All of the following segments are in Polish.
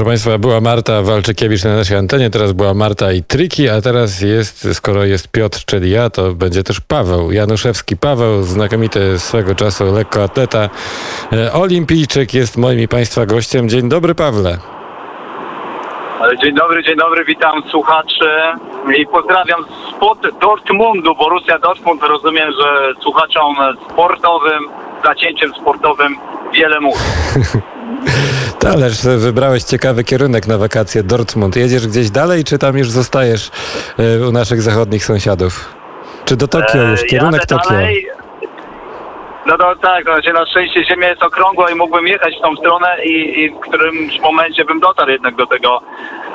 Proszę Państwa, była Marta Walczykiewicz na naszej antenie, teraz była Marta i Triki, a teraz jest, skoro jest Piotr, czyli ja, to będzie też Paweł Januszewski. Paweł, znakomity swego czasu lekkoatleta, e, olimpijczyk, jest moim i Państwa gościem. Dzień dobry, Pawle. Dzień dobry, dzień dobry, witam słuchaczy i pozdrawiam spod Dortmundu, Borussia Dortmund. Rozumiem, że słuchaczom sportowym, zacięciem sportowym wiele mówi. Ależ wybrałeś ciekawy kierunek na wakacje, Dortmund. Jedziesz gdzieś dalej, czy tam już zostajesz e, u naszych zachodnich sąsiadów? Czy do Tokio już, E, kierunek jadę Tokio? No to tak, znaczy na szczęście Ziemia jest okrągła i mógłbym jechać w tą stronę i, i w którymś momencie bym dotarł jednak do tego,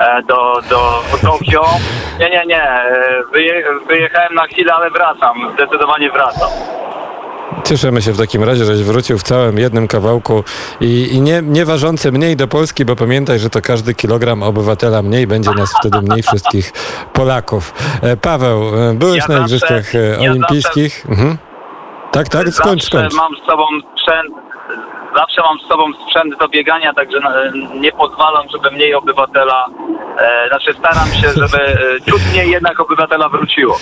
e, do, do, do Tokio. Nie, nie, nie, e, wyje, wyjechałem na chwilę, ale wracam, zdecydowanie wracam. Cieszymy się w takim razie, żeś wrócił w całym jednym kawałku i, i nie, nie ważący mniej do Polski, bo pamiętaj, że to każdy kilogram obywatela mniej, będzie nas wtedy mniej wszystkich Polaków. E, Paweł, e, byłeś Ja na Igrzyskach zawsze- e, ja olimpijskich. Mhm. Tak, tak, skończ, zawsze skończ. mam z sobą sprzęt, zawsze mam z sobą sprzęt do biegania, także nie pozwalam, żeby mniej obywatela, e, znaczy staram się, żeby ciut mniej jednak obywatela wróciło.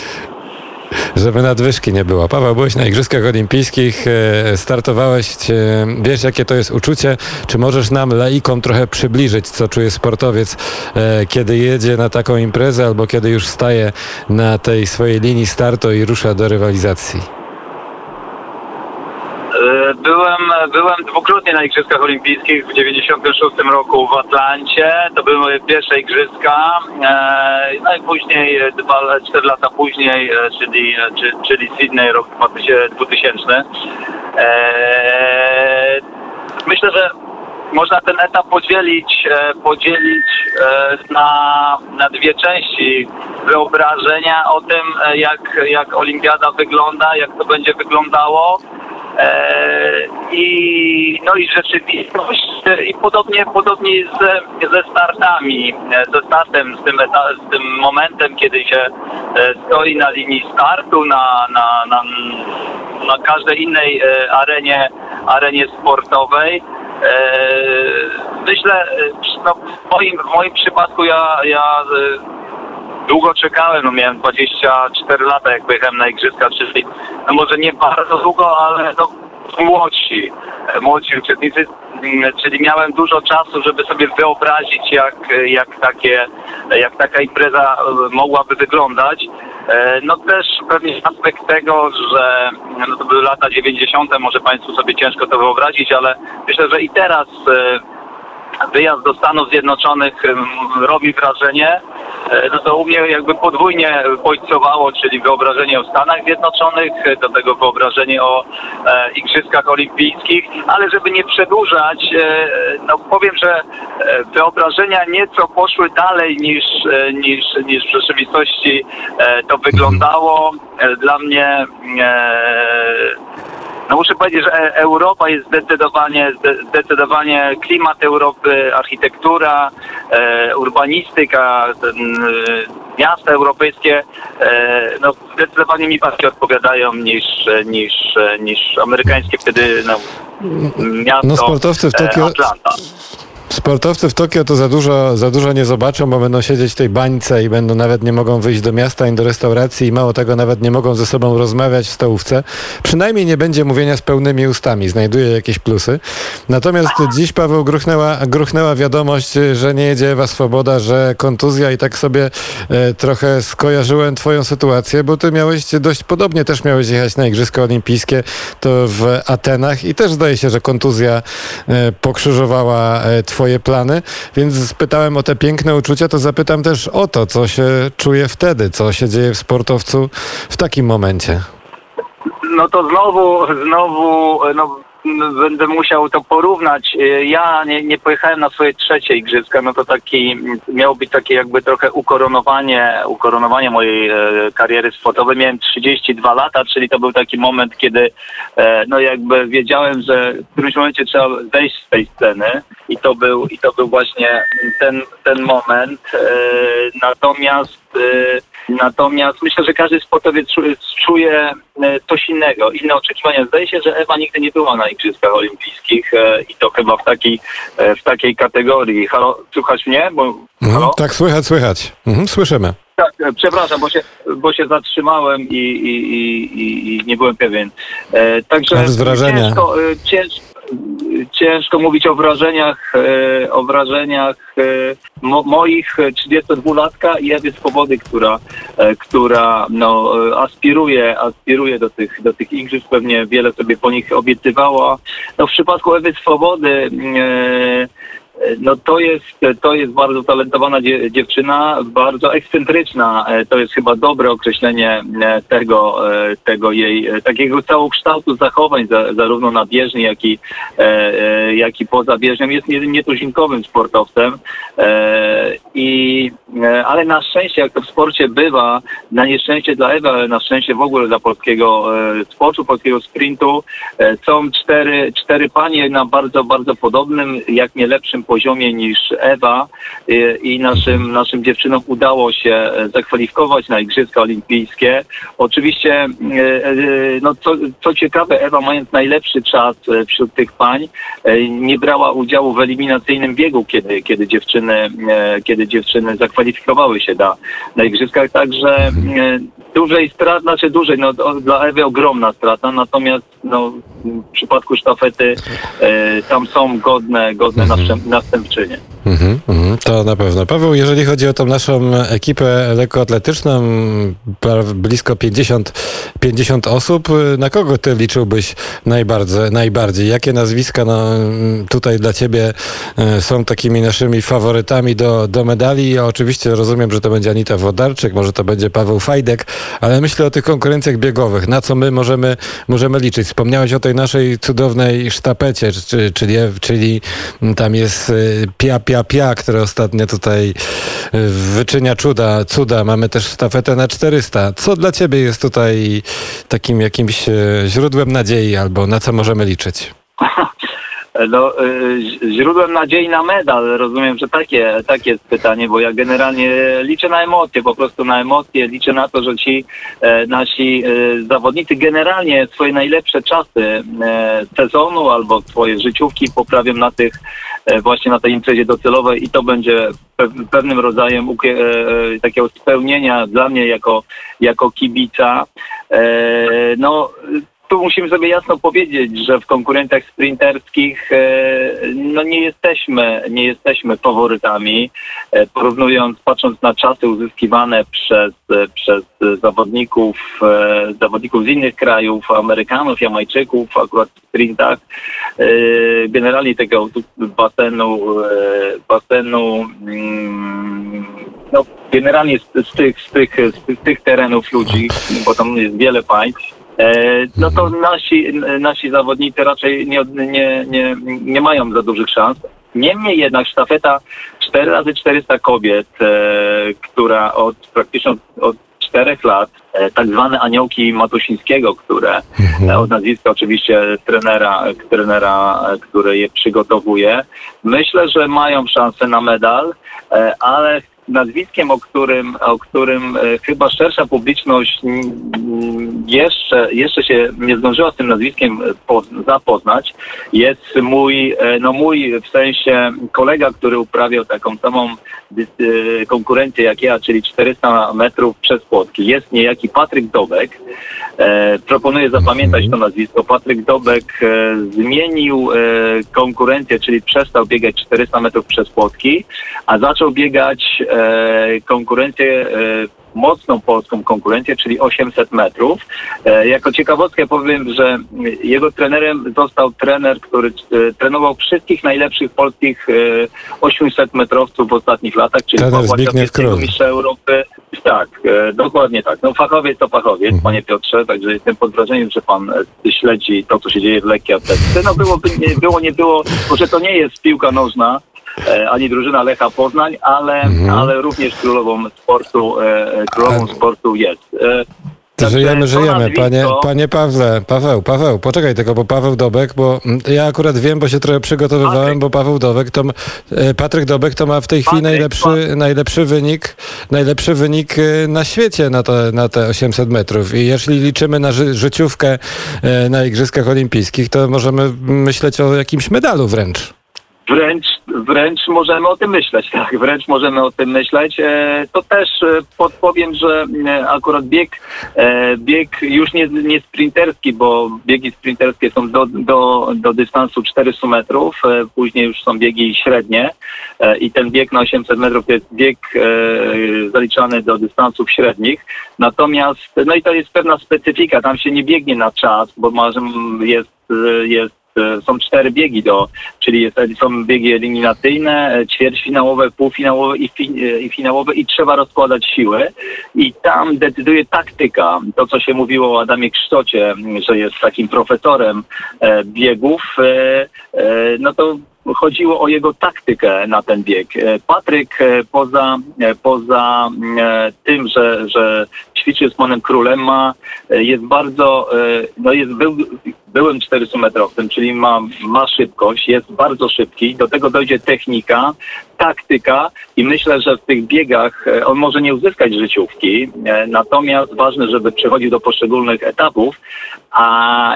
Żeby nadwyżki nie było. Paweł, byłeś na Igrzyskach Olimpijskich, e, startowałeś, e, wiesz jakie to jest uczucie? Czy możesz nam, laikom, trochę przybliżyć, co czuje sportowiec, e, kiedy jedzie na taką imprezę albo kiedy już staje na tej swojej linii startu i rusza do rywalizacji? E, Byłem, byłem dwukrotnie na Igrzyskach Olimpijskich w 96 roku w Atlancie. To były moje pierwsze igrzyska. E, No i później, e, dwa, cztery lata później, e, czyli, e, czy- czyli Sydney, rok 2000. E, Myślę, że można ten etap podzielić, e, podzielić e, na, na dwie części wyobrażenia o tym, e, jak, jak olimpiada wygląda, jak to będzie wyglądało. E, I, no i rzeczywistość e, i podobnie, podobnie ze, ze startami, e, ze startem, z tym, z tym momentem, kiedy się stoi na linii startu, na, na, na, na każdej innej arenie, arenie sportowej. Myślę, no, w, moim, w moim przypadku ja, ja długo czekałem, no miałem 24 lata, jak pojechałem na igrzyska, czyli no może nie bardzo długo, ale no młodsi, młodsi uczestnicy, mm, czyli miałem dużo czasu, żeby sobie wyobrazić, jak, jak, takie, jak taka impreza e, mogłaby wyglądać. E, No też pewnie aspekt tego, że no to były lata 90., może Państwu sobie ciężko to wyobrazić, ale myślę, że i teraz e, wyjazd do Stanów Zjednoczonych robi wrażenie, e, no to u mnie jakby podwójnie bodźcowało, czyli wyobrażenie o Stanach Zjednoczonych, e, do tego wyobrażenie o e, Igrzyskach Olimpijskich, ale żeby nie przedłużać, e, no powiem, że e, wyobrażenia nieco poszły dalej niż, niż, niż w rzeczywistości e, to wyglądało. Dla mnie no muszę powiedzieć, że E- Europa jest zdecydowanie, zde- zdecydowanie klimat Europy, architektura, e, urbanistyka, e, miasta europejskie, no zdecydowanie mi bardziej odpowiadają niż, niż, niż amerykańskie wtedy no, miasto No, sportowcy w Tokio- Atlanta. Sportowcy w Tokio to za dużo, za dużo nie zobaczą, bo będą siedzieć w tej bańce i będą nawet nie mogą wyjść do miasta ani do restauracji i mało tego nawet nie mogą ze sobą rozmawiać w stołówce. Przynajmniej nie będzie mówienia z pełnymi ustami, znajduje jakieś plusy. Natomiast dziś Paweł gruchnęła, gruchnęła wiadomość, że nie jedzie Ewa Swoboda, że kontuzja i tak sobie e, trochę skojarzyłem twoją sytuację, bo ty miałeś dość podobnie, też miałeś jechać na Igrzyska Olimpijskie, to w Atenach i też zdaje się, że kontuzja e, pokrzyżowała e, twoje plany, więc spytałem o te piękne uczucia, to zapytam też o to, co się czuje wtedy, co się dzieje w sportowcu w takim momencie. No to znowu, znowu, no, będę musiał to porównać. Y, Ja nie, nie pojechałem na swoje trzecie igrzyska, no to taki, miało być takie jakby trochę ukoronowanie, ukoronowanie mojej e, kariery sportowej. Miałem 32 lata, czyli to był taki moment, kiedy e, no jakby wiedziałem, że w którymś momencie trzeba zejść z tej sceny i to był, i to był właśnie ten, ten moment. E, natomiast Natomiast myślę, że każdy sportowiec czu- czuje e, coś innego, inne oczekiwania. Zdaje się, że Ewa nigdy nie była na Igrzyskach Olimpijskich e, i to chyba w takiej, e, w takiej kategorii. Halo, słuchać mnie? Bo, Mhm, tak, słychać, słychać. Mhm, słyszymy. Tak, przepraszam, bo się, bo się zatrzymałem i, i, i, i, nie byłem pewien. Także Ale z wrażenia. Ciężko, e, cięż, ciężko mówić o wrażeniach, e, o wrażeniach e, mo, moich 32-latka i Ewy Swobody, która, e, która no, aspiruje, aspiruje do tych, do tych igrzysk, pewnie wiele sobie po nich obiecywała. No, w przypadku Ewy Swobody e, no to jest, to jest bardzo talentowana dzie, dziewczyna, bardzo ekscentryczna. E, To jest chyba dobre określenie e, tego, e, tego jej takiego całokształtu zachowań, za, zarówno na bieżni, jak i, jak i poza bieżnią. Jest nie- nietuzinkowym sportowcem. I, ale na szczęście, jak to w sporcie bywa, na nieszczęście dla Ewy, ale na szczęście w ogóle dla polskiego e, sportu, polskiego sprintu, e, są cztery, cztery panie na bardzo, bardzo podobnym, jak nie lepszym poziomie niż Ewa e, i naszym, naszym dziewczynom udało się e, zakwalifikować na Igrzyska Olimpijskie. Oczywiście, e, e, no co, co ciekawe, Ewa mając najlepszy czas e, wśród tych pań, e, nie brała udziału w eliminacyjnym biegu, kiedy, kiedy dziewczyny, e, kiedy dziewczyny zakwalifikowały się na, na Igrzyskach, także e, dużej strat, znaczy dużej, no dla Ewy ogromna strata, natomiast no, w przypadku sztafety e, tam są godne, godne następ, następczynie. Mhm, mhm, to na pewno. Paweł, jeżeli chodzi o tą naszą ekipę lekkoatletyczną, blisko 50, 50 osób, na kogo ty liczyłbyś najbardziej? najbardziej? Jakie nazwiska no, tutaj dla ciebie e, są takimi naszymi faworytami do, do medali? Ja oczywiście rozumiem, że to będzie Anita Wodarczyk, może to będzie Paweł Fajdek, ale myślę o tych konkurencjach biegowych. Na co my możemy, możemy liczyć? Wspomniałeś o tej naszej cudownej sztapecie, czy, czyli, czyli tam jest y, Pia Pia Pia, które ostatnio tutaj y, wyczynia cuda, cuda. Mamy też sztafetę na 400. Co dla ciebie jest tutaj takim jakimś y, źródłem nadziei albo na co możemy liczyć? No, y, źródłem nadziei na medal, rozumiem, że takie, takie jest pytanie, bo ja generalnie liczę na emocje, po prostu na emocje, liczę na to, że ci e, nasi e, zawodnicy generalnie swoje najlepsze czasy e, sezonu albo swoje życiówki poprawią na tych, właśnie na tej imprezie docelowej i to będzie pe- pewnym rodzajem takiego spełnienia dla mnie jako, jako kibica. No, musimy sobie jasno powiedzieć, że w konkurencjach sprinterskich e, no nie jesteśmy, nie jesteśmy faworytami. E, porównując, patrząc na czasy uzyskiwane przez, e, przez zawodników, zawodników z innych krajów, Amerykanów, Jamajczyków, akurat w sprintach, generalnie tego basenu, basenu mm, no, generalnie z, z, tych, z, tych, z tych- terenów ludzi, bo tam jest wiele państw, no to nasi, nasi zawodnicy raczej nie, nie, nie, nie mają za dużych szans. Niemniej jednak sztafeta 4 razy 400 kobiet, e, która od praktycznie od, od 4 lat, e, tak zwane aniołki Matusińskiego, które e, od nazwiska oczywiście trenera, trenera, e, który je przygotowuje, myślę, że mają szansę na medal, e, ale nazwiskiem, o którym, o którym e, chyba szersza publiczność mm, jeszcze, jeszcze się nie zdążyła z tym nazwiskiem e, po, zapoznać, jest mój, e, no mój w sensie kolega, który uprawiał taką samą konkurencję jak ja, czyli 400 metrów przez płotki. Jest niejaki Patryk Dobek. Proponuję zapamiętać to nazwisko. Patryk Dobek zmienił konkurencję, czyli przestał biegać 400 metrów przez płotki, a zaczął biegać konkurencję e, mocną polską konkurencję, czyli 800 metrów. E, jako ciekawostkę powiem, że jego trenerem został trener, który e, trenował wszystkich najlepszych polskich e, 800 metrowców w ostatnich latach, czyli mistrza Europy. Tak, e, dokładnie tak. No fachowiec to fachowiec, Mhm. panie Piotrze, także jestem pod wrażeniem, że pan e, śledzi to, co się dzieje w lekkiej atletyce. No byłoby, nie, było, nie było, może to nie jest piłka nożna, e, ani drużyna Lecha Poznań, ale, Mhm. ale również królową sportu, e, e, królową A- sportu jest. E, Także żyjemy, żyjemy. Panie, panie Pawle, Paweł, Paweł, poczekaj tylko, bo Paweł Dobek, bo mm, ja akurat wiem, bo się trochę przygotowywałem, Patryk. bo Paweł Dobek to, e, Patryk Dobek to ma w tej chwili Patryk, najlepszy, najlepszy wynik, najlepszy wynik e, na świecie na te, na te 800 metrów. I jeśli liczymy na ży, życiówkę e, na Igrzyskach Olimpijskich, to możemy myśleć o jakimś medalu wręcz. Wręcz, wręcz możemy o tym myśleć, tak, wręcz możemy o tym myśleć. E, to też e, podpowiem, że e, akurat bieg, bieg już nie, nie sprinterski, bo biegi sprinterskie są do, do, do dystansu 400 metrów, później już są biegi średnie i ten bieg na 800 metrów jest bieg zaliczany do dystansów średnich. Natomiast, no i to jest pewna specyfika, tam się nie biegnie na czas, bo może jest, jest są cztery biegi do, czyli jest, są biegi eliminacyjne, e, ćwierćfinałowe, półfinałowe i, fi, e, i finałowe i trzeba rozkładać siły i tam decyduje taktyka. To, co się mówiło o Adamie Ksztocie, m, że jest takim profesorem e, biegów, e, e, no to chodziło o jego taktykę na ten bieg. E, Patryk e, poza, e, poza tym, że, że ćwiczy z panem królem, ma, jest bardzo, no jest, był, byłym 400-metrowcem, czyli ma, ma szybkość, jest bardzo szybki, do tego dojdzie technika, taktyka i myślę, że w tych biegach e, on może nie uzyskać życiówki, e, natomiast ważne, żeby przechodził do poszczególnych etapów, a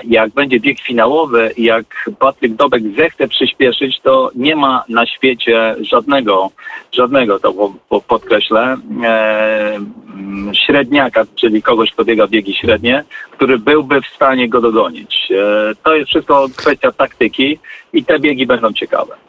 jak będzie bieg finałowy jak Patryk Dobek zechce przyspieszyć, to nie ma na świecie żadnego, żadnego, to po, po, podkreślę, e, mm, średniaka, czyli kogoś, kto biega biegi średnie, który byłby w stanie go dogonić. E, to jest wszystko kwestia taktyki i te biegi będą ciekawe.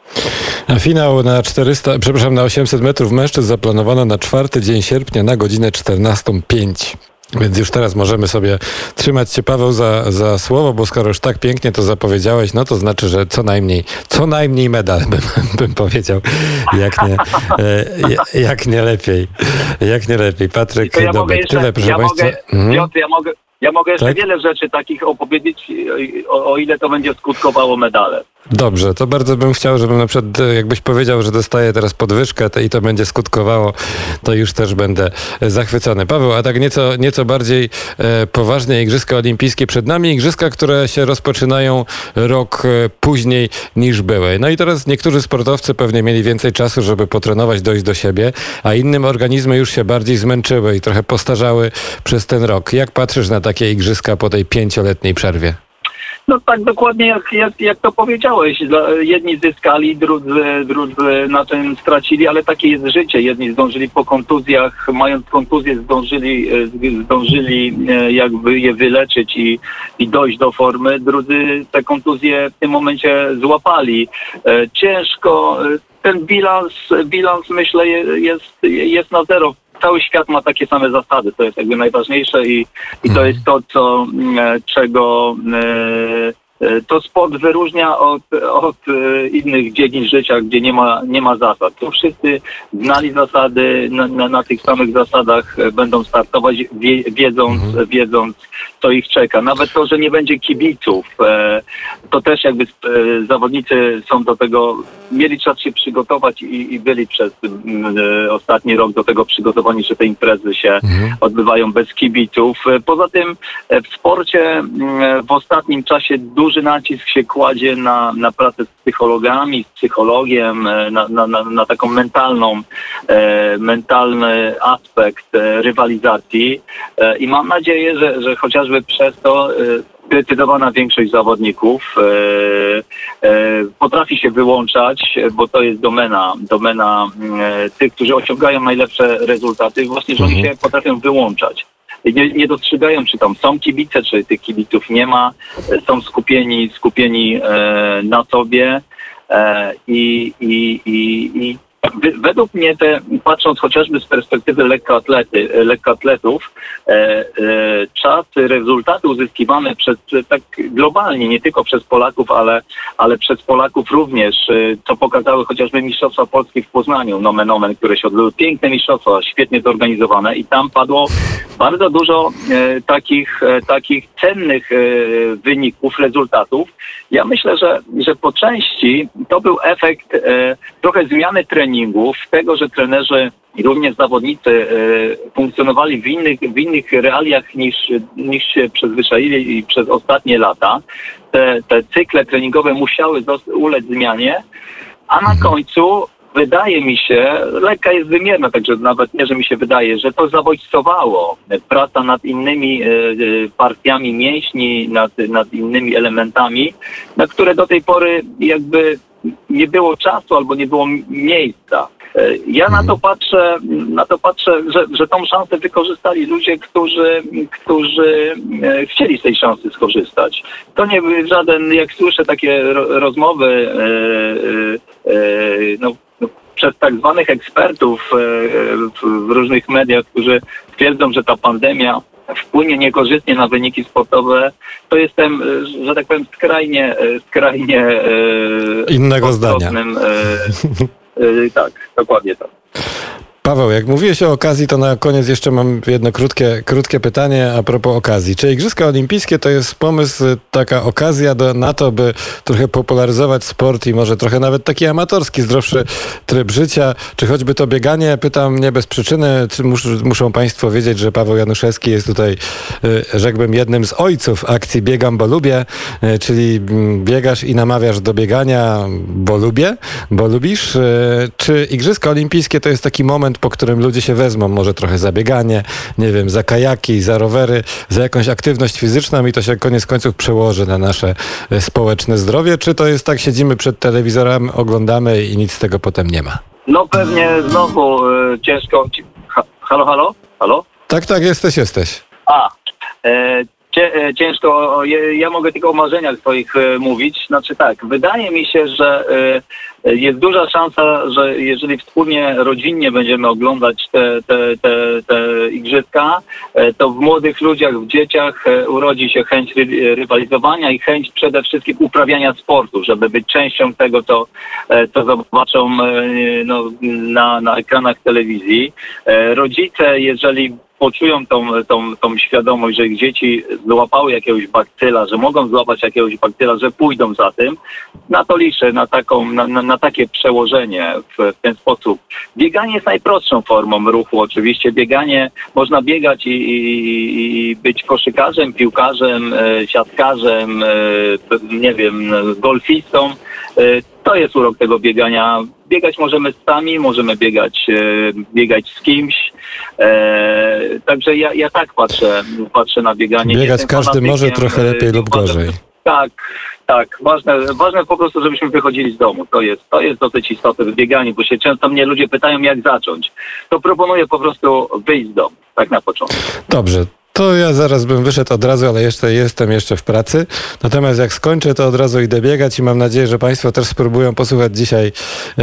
A finał na 400, przepraszam, na 800 metrów mężczyzn zaplanowano na czwarty dzień sierpnia na godzinę 14.05. Więc już teraz możemy sobie trzymać się, Paweł, za, za słowo, bo skoro już tak pięknie to zapowiedziałeś, no to znaczy, że co najmniej, co najmniej medal, bym, bym powiedział. Jak nie, e, jak nie lepiej. Jak nie lepiej. Patryk ja Dobek, jeszcze, tyle, proszę ja Państwa. mogę, Mhm. Piotr, ja mogę, ja mogę jeszcze Tak? wiele rzeczy takich opowiedzieć, o, o ile to będzie skutkowało medalem. Dobrze, to bardzo bym chciał, żebym na przykład, e, jakbyś powiedział, że dostaję teraz podwyżkę to i to będzie skutkowało, to już też będę e, zachwycony. Paweł, a tak nieco, nieco bardziej e, poważnie Igrzyska Olimpijskie przed nami. Igrzyska, które się rozpoczynają rok e, później niż były. No i teraz niektórzy sportowcy pewnie mieli więcej czasu, żeby potrenować, dojść do siebie, a innym organizmy już się bardziej zmęczyły i trochę postarzały przez ten rok. Jak patrzysz na takie Igrzyska po tej pięcioletniej przerwie? No tak dokładnie jak, jak, jak to powiedziałeś. Jedni zyskali, drudzy, drudzy na tym stracili, ale takie jest życie. Jedni zdążyli po kontuzjach, mając kontuzję zdążyli, e, zdążyli e, jakby je wyleczyć i, i dojść do formy. Drudzy te kontuzje w tym momencie złapali. E, Ciężko. Ten bilans, bilans myślę je- jest, jest na zero. Cały świat ma takie same zasady, to jest jakby najważniejsze i, i to jest to, co, mm, e, czego e, e, to sport wyróżnia od, od innych dziedzin życia, gdzie nie ma, nie ma zasad. Tu wszyscy znali zasady, na, na, na tych samych zasadach będą startować, wie, wiedząc, wiedząc, co ich czeka. Nawet to, że nie będzie kibiców, e, to też jakby e, zawodnicy są do tego, mieli czas się przygotować i, i byli przez mm, e, ostatni rok do tego przygotowani, że te imprezy się Mhm. odbywają bez kibiców. Poza tym w sporcie mm, w ostatnim czasie duży nacisk się kładzie na, na pracę z psychologami, z psychologiem, na, na, na, taką mentalną, mentalny aspekt rywalizacji i mam nadzieję, że, że chociażby przez to e, zdecydowana większość zawodników e, e, potrafi się wyłączać, bo to jest domena, domena tych, którzy osiągają najlepsze rezultaty, właśnie, że oni Mhm. się potrafią wyłączać. Nie, nie dostrzegają, czy tam są kibice, czy tych kibiców nie ma, są skupieni, skupieni e, na sobie e, i, i, i, i według mnie te, patrząc chociażby z perspektywy lekkoatlety, lekkoatletów, e, e, czasy, rezultaty uzyskiwane przez tak globalnie, nie tylko przez Polaków, ale, ale przez Polaków również, e, co pokazały chociażby Mistrzostwa Polskie w Poznaniu, nomen omen, które się odbyły, piękne mistrzostwa, świetnie zorganizowane i tam padło bardzo dużo e, takich, e, takich cennych e, wyników, rezultatów. Ja myślę, że, że po części to był efekt e, trochę zmiany treningów, tego, że trenerzy i również zawodnicy e, funkcjonowali w innych, w innych realiach niż, niż się przyzwyczaili przez ostatnie lata. Te, te cykle treningowe musiały ulec zmianie, a na końcu wydaje mi się, lekka jest wymierna, także nawet nie, że mi się wydaje, że to zabodźcowało praca nad innymi e, e, partiami mięśni, nad, nad innymi elementami, na które do tej pory jakby nie było czasu albo nie było miejsca. E, Ja na to patrzę, na to patrzę, że, że tą szansę wykorzystali ludzie, którzy, którzy e, chcieli z tej szansy skorzystać. To nie był żaden, jak słyszę takie ro, rozmowy e, no, przez tak zwanych ekspertów e, w, w różnych mediach, którzy twierdzą, że ta pandemia wpłynie niekorzystnie na wyniki sportowe, to jestem, e, że tak powiem, skrajnie, e, skrajnie e, Innego zdania. e, e, tak, dokładnie tak. Paweł, jak mówiłeś o okazji, to na koniec jeszcze mam jedno krótkie, krótkie pytanie a propos okazji. Czy Igrzyska Olimpijskie to jest pomysł, taka okazja do, na to, by trochę popularyzować sport i może trochę nawet taki amatorski, zdrowszy tryb życia, czy choćby to bieganie? Pytam nie bez przyczyny, czy mus, muszą Państwo wiedzieć, że Paweł Januszewski jest tutaj, y, rzekłbym, jednym z ojców akcji Biegam, bo lubię, y, czyli mm, biegasz i namawiasz do biegania, bo lubię, bo lubisz. Y, Czy Igrzyska Olimpijskie to jest taki moment, po którym ludzie się wezmą, może trochę za bieganie, nie wiem, za kajaki, za rowery, za jakąś aktywność fizyczną i to się koniec końców przełoży na nasze y, społeczne zdrowie? Czy to jest tak, siedzimy przed telewizorem, oglądamy i nic z tego potem nie ma? No pewnie znowu e, ciężko. ci- Ha, halo, halo? Halo? Tak, tak, jesteś, jesteś. A, e, e, ciężko, o, je- ja mogę tylko o marzeniach swoich e, mówić. Znaczy tak, wydaje mi się, że e, jest duża szansa, że jeżeli wspólnie, rodzinnie będziemy oglądać te, te, te, te igrzyska, e, to w młodych ludziach, w dzieciach e, urodzi się chęć ry, rywalizowania i chęć przede wszystkim uprawiania sportu, żeby być częścią tego, co, e, co zobaczą e, no, na, na ekranach telewizji. E, Rodzice, jeżeli poczują tą, tą, tą świadomość, że ich dzieci złapały jakiegoś bakcyla, że mogą złapać jakiegoś bakcyla, że pójdą za tym, na to liczę, na, taką, na, na, na takie przełożenie w, w ten sposób. Bieganie jest najprostszą formą ruchu. Oczywiście bieganie, można biegać i, i, i być koszykarzem, piłkarzem, e, siatkarzem, e, nie wiem, golfistą. E, To jest urok tego biegania. Biegać możemy sami, możemy biegać, e, biegać z kimś. E, także ja, ja tak patrzę, patrzę na bieganie. Nie Biegać każdy może trochę e, lepiej lub gorzej. tak, tak. Ważne, ważne po prostu, żebyśmy wychodzili z domu. To jest, to jest dosyć istotne w bieganiu, bo się często mnie ludzie pytają, jak zacząć. To proponuję po prostu wyjść z domu, tak na początku. Dobrze. To ja zaraz bym wyszedł od razu, ale jeszcze jestem jeszcze w pracy. Natomiast jak skończę, to od razu idę biegać i mam nadzieję, że Państwo też spróbują posłuchać dzisiaj e,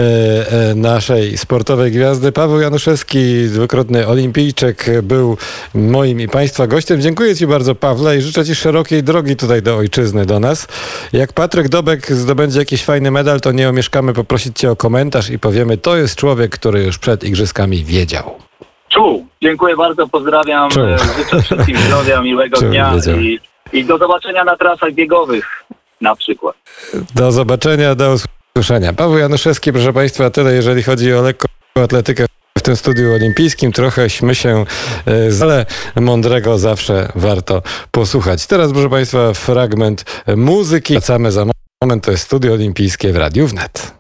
e, naszej sportowej gwiazdy. Paweł Januszewski, dwukrotny olimpijczyk, był moim i Państwa gościem. Dziękuję Ci bardzo, Pawle, i życzę Ci szerokiej drogi tutaj do ojczyzny, do nas. Jak Patryk Dobek zdobędzie jakiś fajny medal, to nie omieszkamy poprosić Cię o komentarz i powiemy, to jest człowiek, który już przed igrzyskami wiedział. Dziękuję bardzo, pozdrawiam. Czuł. e, Życzę wszystkim zdrowia, miłego Czuł, dnia i, i do zobaczenia na trasach biegowych na przykład. Do zobaczenia, do usłyszenia. Paweł Januszewski, proszę Państwa, tyle jeżeli chodzi o lekką atletykę w tym studiu olimpijskim. Trochęśmy się e, ale mądrego zawsze warto posłuchać. Teraz, proszę Państwa, fragment muzyki. Wracamy za moment. To jest studio olimpijskie w Radiu Wnet.